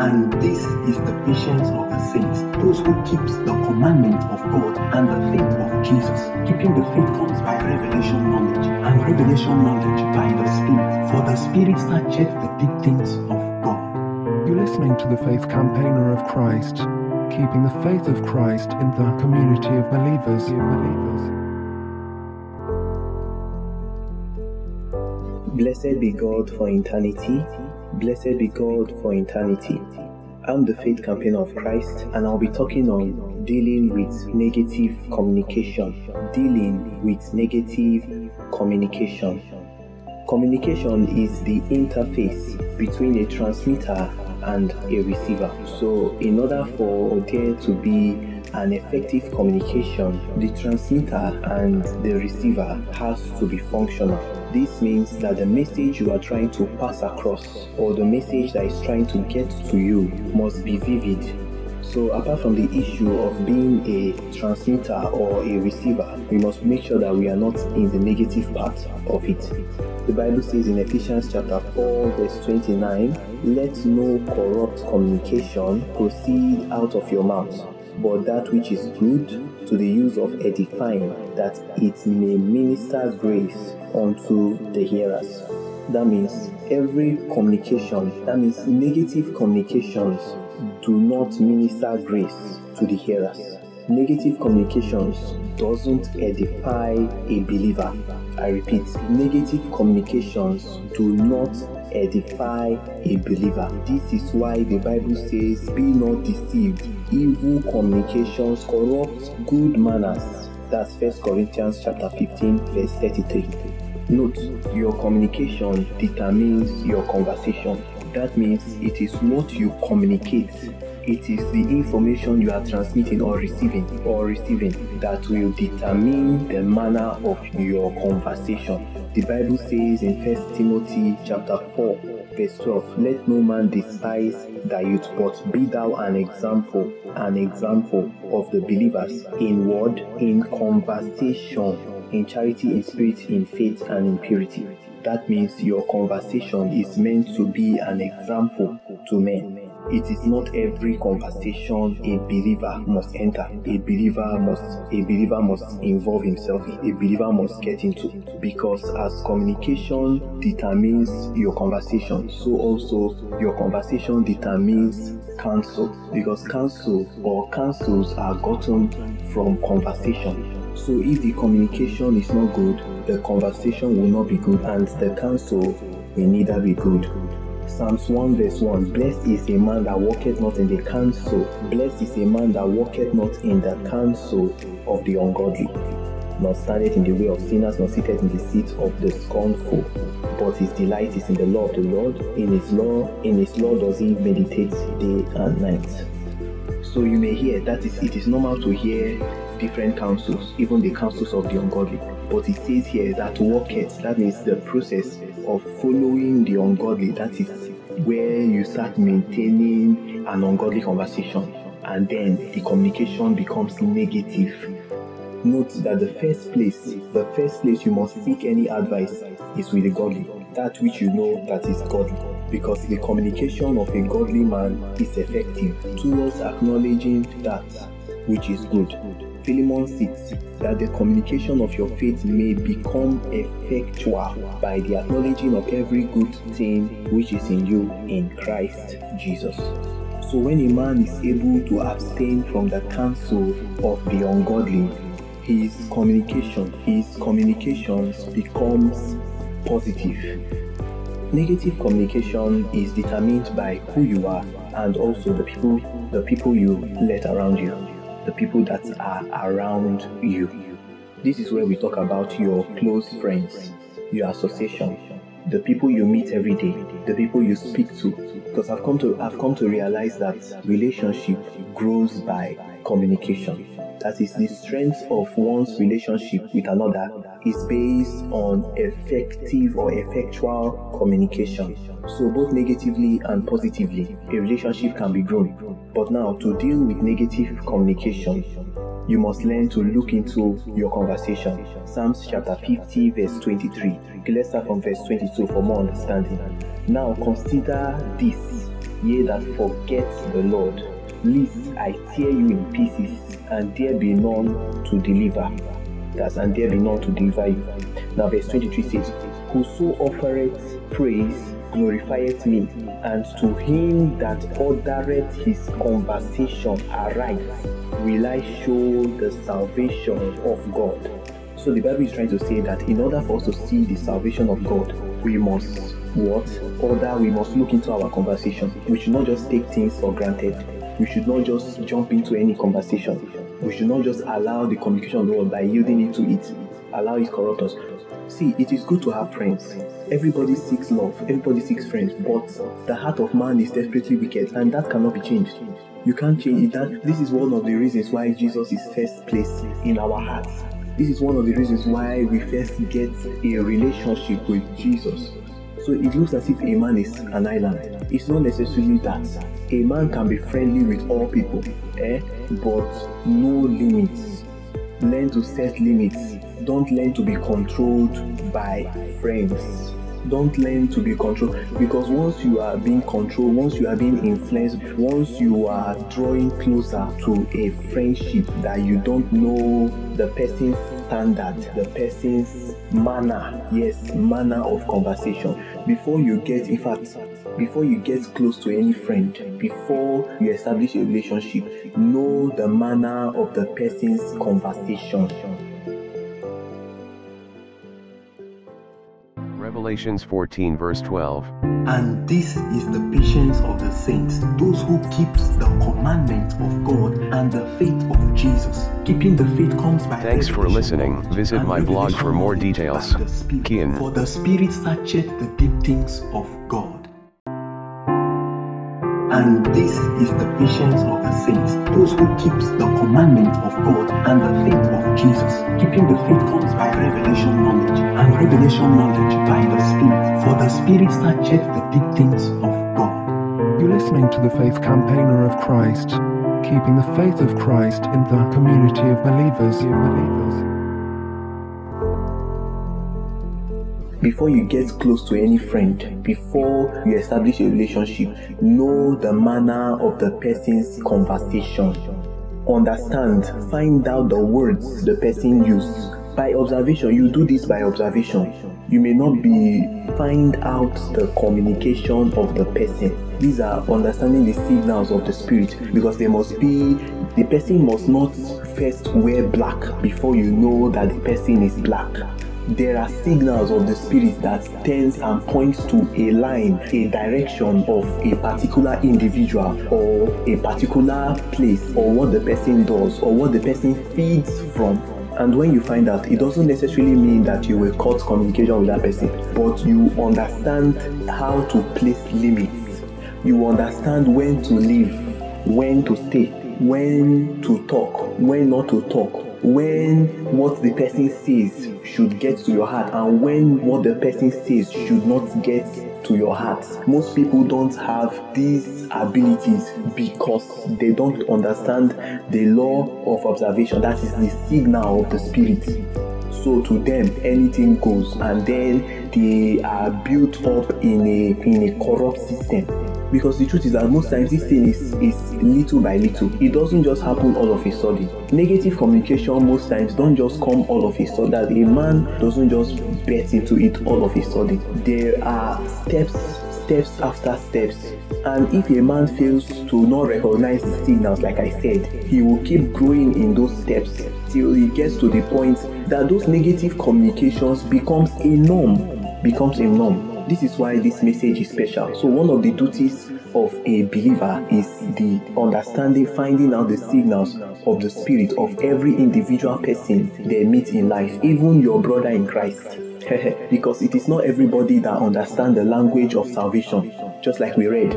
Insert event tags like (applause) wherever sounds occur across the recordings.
And this is the patience of the saints, those who keeps the commandments of God and the faith of Jesus. Keeping the faith comes by revelation knowledge, and revelation knowledge by the Spirit. For the Spirit searches the deep things of God. You're listening to the Faith Campaigner of Christ, keeping the faith of Christ in the community of believers. believers. Blessed be God for eternity. Blessed be God for eternity. I'm the faith campaigner of Christ, and I'll be talking on dealing with negative communication. Dealing with negative communication. Communication is the interface between a transmitter and a receiver. So, in order for there to be an effective communication, the transmitter and the receiver has to be functional. This means that the message you are trying to pass across or the message that is trying to get to you must be vivid. So, apart from the issue of being a transmitter or a receiver, we must make sure that we are not in the negative part of it. The Bible says in Ephesians chapter 4, verse 29, let no corrupt communication proceed out of your mouth, but that which is good to the use of edifying, that it may minister grace unto the hearers. That means every communication, that means negative communications do not minister grace to the hearers. Negative communications doesn't edify a believer. I repeat, negative communications do not edify a believer. This is why the Bible says, Be not deceived. Evil communications corrupt good manners. That's 1 Corinthians chapter 15, verse 33. Note, your communication determines your conversation. That means it is what you communicate. It is the information you are transmitting or receiving or receiving that will determine the manner of your conversation. The Bible says in 1 Timothy chapter 4, verse 12, Let no man despise thy youth, but be thou an example, an example of the believers in word, in conversation, in charity, in spirit, in faith, and in purity. That means your conversation is meant to be an example to men. It is not every conversation a believer must enter. A believer must a believer must involve himself. A believer must get into. Because as communication determines your conversation, so also your conversation determines counsel. Because counsel or counsels are gotten from conversation. So if the communication is not good, the conversation will not be good and the counsel will neither be good. Psalms 1 verse 1 Blessed is a man that walketh not in the counsel, blessed is a man that walketh not in the counsel of the ungodly, nor standeth in the way of sinners, nor sitteth in the seat of the scornful. But his delight is in the law of the Lord, in his law, in his law does he meditate day and night. So you may hear that is it is normal to hear different counsels, even the counsels of the ungodly. But it says here that walketh, that means the process of following the ungodly. That is where you start maintaining an ungodly conversation and then the communication becomes negative. Note that the first place, the first place you must seek any advice is with the godly, that which you know that is godly because the communication of a godly man is effective towards acknowledging that which is good. Philemon 6 that the communication of your faith may become effectual by the acknowledging of every good thing which is in you in Christ Jesus. So when a man is able to abstain from the counsel of the ungodly, his communication, his communications becomes positive. Negative communication is determined by who you are and also the people the people you let around you, the people that are around you. This is where we talk about your close friends, your association, the people you meet every day, the people you speak to. Because I've come to I've come to realize that relationship grows by communication. That is the strength of one's relationship with another is based on effective or effectual communication. So both negatively and positively, a relationship can be grown. But now to deal with negative communication, you must learn to look into your conversation. Psalms chapter 50, verse 23. Okay, let's start from verse 22 for more understanding. Now consider this ye that forget the Lord, lest I tear you in pieces, and there be none to deliver. That's and there be none to deliver you. Now, verse 23 says, Whoso offereth praise glorifieth me, and to him that ordereth his conversation aright will I show the salvation of God. So the Bible is trying to say that in order for us to see the salvation of God, we must what? Order, we must look into our conversation. We should not just take things for granted. We should not just jump into any conversation. We should not just allow the communication of the world by yielding it to it, allow it corrupt us. See, it is good to have friends. Everybody seeks love, everybody seeks friends, but the heart of man is desperately wicked, and that cannot be changed. You can't change it. That this is one of the reasons why Jesus is first place in our hearts. This is one of the reasons why we first get a relationship with Jesus. So it looks as if a man is an island. It's not necessarily that. A man can be friendly with all people, eh? but no limits. Learn to set limits. Don't learn to be controlled by friends. Don't learn to be controlled because once you are being controlled, once you are being influenced, once you are drawing closer to a friendship that you don't know the person's standard, the person's manner, yes, manner of conversation, before you get, in fact, before you get close to any friend, before you establish a relationship, know the manner of the person's conversation. Revelations 14 verse 12. And this is the patience of the saints, those who keep the commandments of God and the faith of Jesus. Keeping the faith comes by Thanks for listening. Visit my blog for more details. Spirit. For the Spirit searcheth the deep things of God. And this is the patience of the saints, those who keep the commandment of God and the faith of Jesus. Keeping the faith comes by revelation knowledge, and revelation knowledge by the Spirit. For the Spirit searches the deep things of God. You're listening to the Faith Campaigner of Christ, keeping the faith of Christ in the community of believers. Of believers. Before you get close to any friend, before you establish a relationship, know the manner of the person's conversation. Understand, find out the words the person used. By observation, you do this by observation. You may not be find out the communication of the person. These are understanding the signals of the spirit because there must be the person must not first wear black before you know that the person is black there are signals of the spirit that tends and points to a line, a direction of a particular individual or a particular place or what the person does or what the person feeds from. And when you find out, it doesn't necessarily mean that you will cut communication with that person, but you understand how to place limits. You understand when to leave, when to stay, when to talk, when not to talk, when what the person says should get to your heart and when what the person says should not get to your heart. Most people don't have these abilities because they don't understand the law of observation, that is the signal of the spirit. So to them anything goes and then they are built up in a in a corrupt system because the truth is that most times this thing is is little by little. It doesn't just happen all of a sudden. Negative communication most times don't just come all of a sudden. That a man doesn't just bet into it all of a sudden. There are steps steps after steps. And if a man fails to not recognize the signals like i said he will keep growing in those steps till he gets to the point that those negative communications becomes a norm becomes a norm this is why this message is special. So, one of the duties of a believer is the understanding, finding out the signals of the spirit of every individual person they meet in life, even your brother in Christ. (laughs) because it is not everybody that understand the language of salvation, just like we read.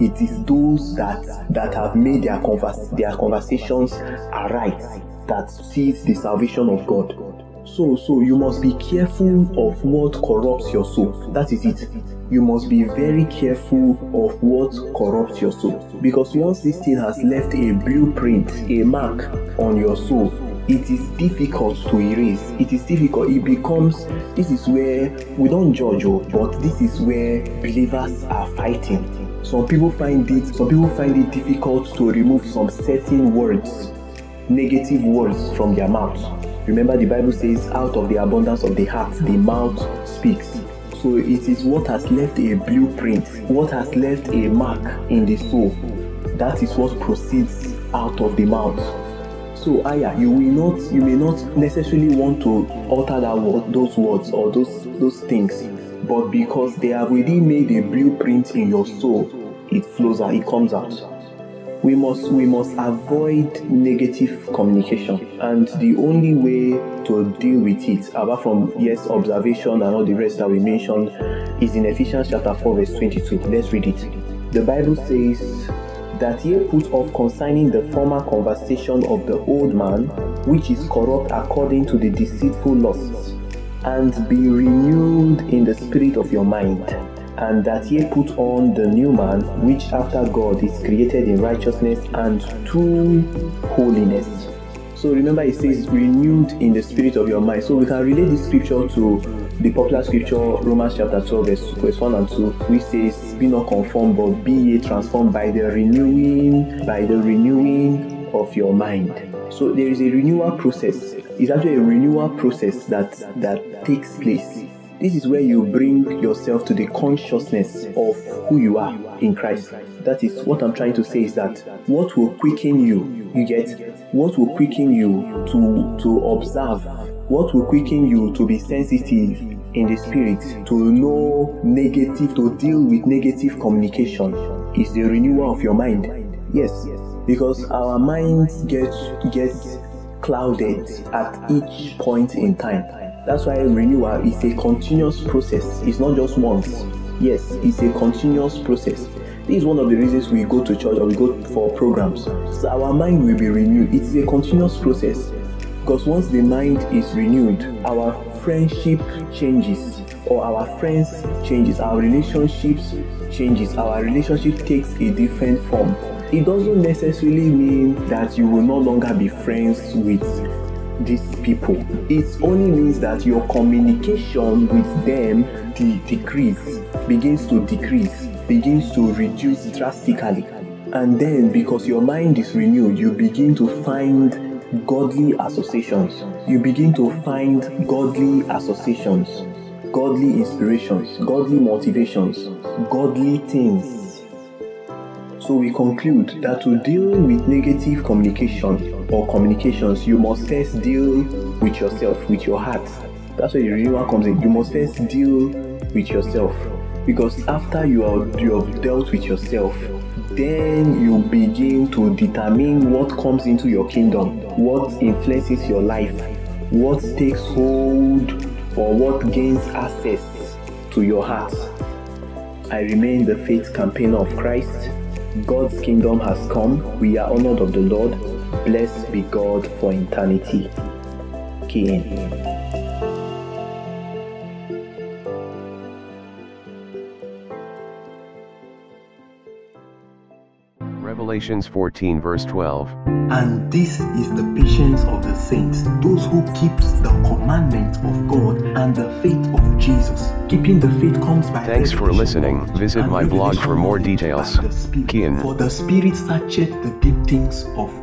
It is those that that have made their convers- their conversations aright that sees the salvation of God. So, so you must be careful of what corrupts your soul. That is it. You must be very careful of what corrupts your soul. Because once this thing has left a blueprint, a mark on your soul, it is difficult to erase. It is difficult. It becomes, this is where we don't judge, oh, but this is where believers are fighting Some people find it some people find it difficult to remove some certain words, negative words from their mouth. Remember the Bible says out of the abundance of the heart the mouth speaks. So it is what has left a blueprint, what has left a mark in the soul. That is what proceeds out of the mouth. So Aya, you will not you may not necessarily want to alter that word, those words or those those things, but because they have already made a blueprint in your soul, it flows out, it comes out. We must we must avoid negative communication, and the only way to deal with it, apart from yes observation and all the rest that we mentioned, is in Ephesians chapter four verse twenty-two. Let's read it. The Bible says that ye put off concerning the former conversation of the old man, which is corrupt according to the deceitful lusts, and be renewed in the spirit of your mind, and that ye put on the new man, which after God is created in righteousness and true holiness. So remember, it says renewed in the spirit of your mind. So we can relate this scripture to the popular scripture Romans chapter 12, verse, verse 1 and 2, which says, Be not conformed, but be ye transformed by the renewing, by the renewing of your mind. So there is a renewal process. It's actually a renewal process that that takes place. This is where you bring yourself to the consciousness of who you are in Christ. That is what I'm trying to say is that what will quicken you, you get what will quicken you to to observe, what will quicken you to be sensitive in the spirit, to know negative, to deal with negative communication is the renewal of your mind. Yes, because our minds get get clouded at each point in time. That's why renewal is a continuous process. It's not just once. Yes, it's a continuous process. This is one of the reasons we go to church or we go for programs. So our mind will be renewed. It is a continuous process. Because once the mind is renewed, our friendship changes or our friends changes, our relationships changes, our relationship takes a different form. It doesn't necessarily mean that you will no longer be friends with these people. It only means that your communication with them de- decrease, begins to decrease, begins to reduce drastically. And then because your mind is renewed, you begin to find godly associations. You begin to find godly associations, godly inspirations, godly motivations, godly things. So we conclude that to deal with negative communication or communications, you must first deal with yourself, with your heart. That's where the renewal comes in. You must first deal with yourself. Because after you, you have dealt with yourself, then you begin to determine what comes into your kingdom, what influences your life, what takes hold, or what gains access to your heart. I remain the faith campaigner of Christ. God's kingdom has come. We are honored of the Lord. Blessed be God for eternity. Key Revelations 14 verse 12. And this is the patience of the saints, those who keep the commandments of God and the faith of Jesus. Keeping the faith comes by Thanks for listening. Visit my blog for more details. by. Kian. For the Spirit searcheth the deep things of